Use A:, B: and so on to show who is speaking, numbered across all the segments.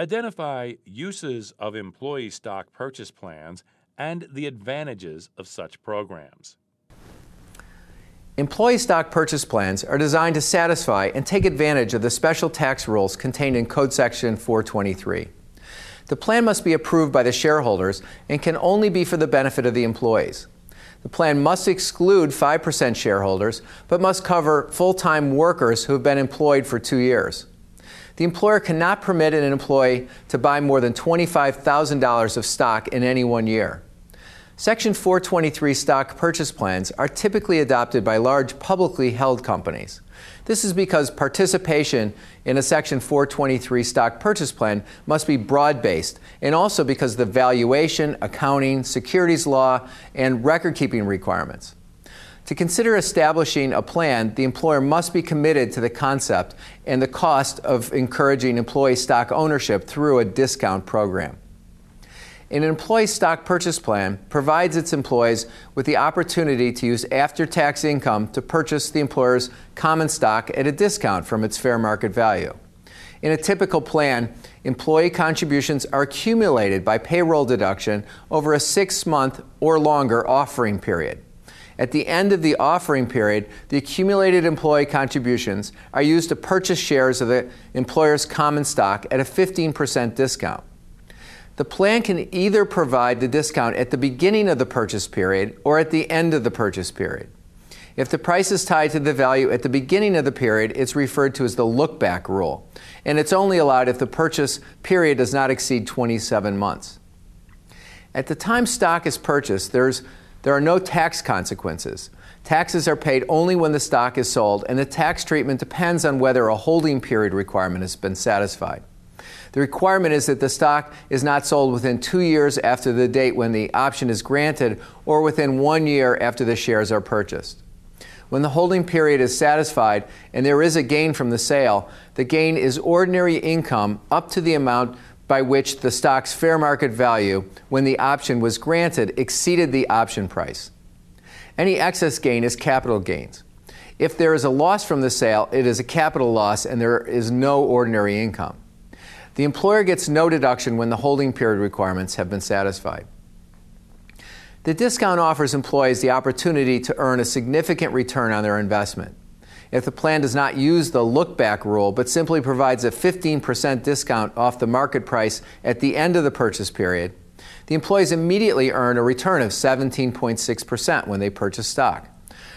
A: Identify uses of employee stock purchase plans and the advantages of such programs.
B: Employee stock purchase plans are designed to satisfy and take advantage of the special tax rules contained in Code Section 423. The plan must be approved by the shareholders and can only be for the benefit of the employees. The plan must exclude 5% shareholders, but must cover full time workers who have been employed for two years. The employer cannot permit an employee to buy more than $25,000 of stock in any one year. Section 423 stock purchase plans are typically adopted by large publicly held companies. This is because participation in a Section 423 stock purchase plan must be broad based, and also because of the valuation, accounting, securities law, and record keeping requirements. To consider establishing a plan, the employer must be committed to the concept and the cost of encouraging employee stock ownership through a discount program. An employee stock purchase plan provides its employees with the opportunity to use after tax income to purchase the employer's common stock at a discount from its fair market value. In a typical plan, employee contributions are accumulated by payroll deduction over a six month or longer offering period. At the end of the offering period, the accumulated employee contributions are used to purchase shares of the employer's common stock at a 15% discount. The plan can either provide the discount at the beginning of the purchase period or at the end of the purchase period. If the price is tied to the value at the beginning of the period, it's referred to as the look back rule, and it's only allowed if the purchase period does not exceed 27 months. At the time stock is purchased, there's there are no tax consequences. Taxes are paid only when the stock is sold, and the tax treatment depends on whether a holding period requirement has been satisfied. The requirement is that the stock is not sold within two years after the date when the option is granted or within one year after the shares are purchased. When the holding period is satisfied and there is a gain from the sale, the gain is ordinary income up to the amount by which the stock's fair market value, when the option was granted, exceeded the option price. Any excess gain is capital gains. If there is a loss from the sale, it is a capital loss and there is no ordinary income. The employer gets no deduction when the holding period requirements have been satisfied. The discount offers employees the opportunity to earn a significant return on their investment. If the plan does not use the look back rule but simply provides a 15% discount off the market price at the end of the purchase period, the employees immediately earn a return of 17.6% when they purchase stock.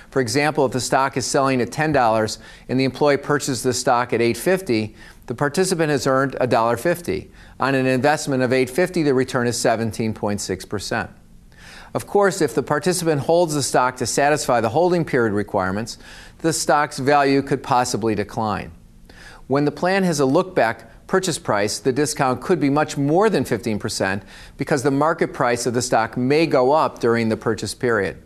B: For example, if the stock is selling at $10 and the employee purchases the stock at 8.50, the participant has earned $1.50. On an investment of 8.50, the return is 17.6%. Of course, if the participant holds the stock to satisfy the holding period requirements, the stock's value could possibly decline. When the plan has a look back purchase price, the discount could be much more than 15% because the market price of the stock may go up during the purchase period.